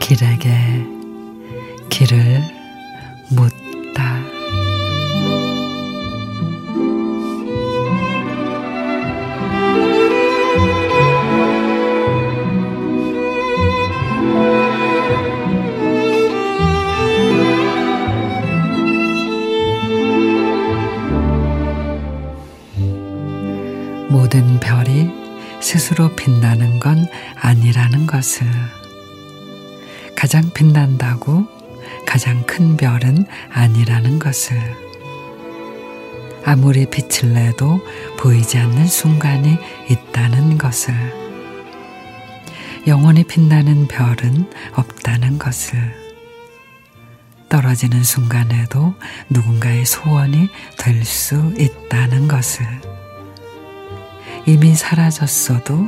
길에게 길을 묻고 모든 별이 스스로 빛나는 건 아니라는 것을. 가장 빛난다고 가장 큰 별은 아니라는 것을. 아무리 빛을 내도 보이지 않는 순간이 있다는 것을. 영원히 빛나는 별은 없다는 것을. 떨어지는 순간에도 누군가의 소원이 될 수 있다는 것을 이미 사라졌어도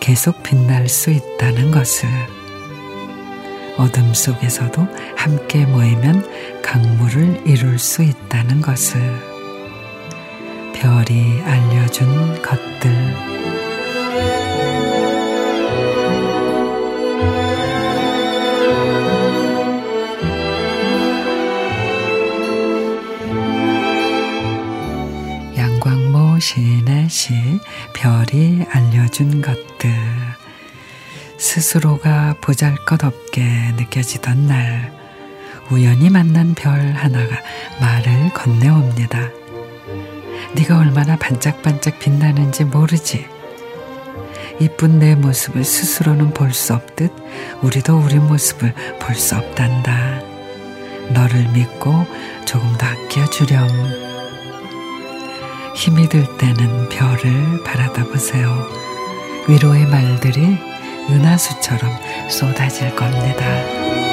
계속 빛날 수 있다는 것을. 어둠 속에서도 함께 모이면 강물을 이룰 수 있다는 것을. 별이 알려준 것들 시 별이 알려준 것들 스스로가 보잘것없게 느껴지던 날 우연히 만난 별 하나가 말을 건네옵니다. 네가 얼마나 반짝반짝 빛나는지 모르지. 이쁜 내 모습을 스스로는 볼 수 없듯 우리도 우리 모습을 볼 수 없단다. 너를 믿고 조금 더 아껴주렴. 힘이 들 때는 별을 바라다 보세요. 위로의 말들이 은하수처럼 쏟아질 겁니다.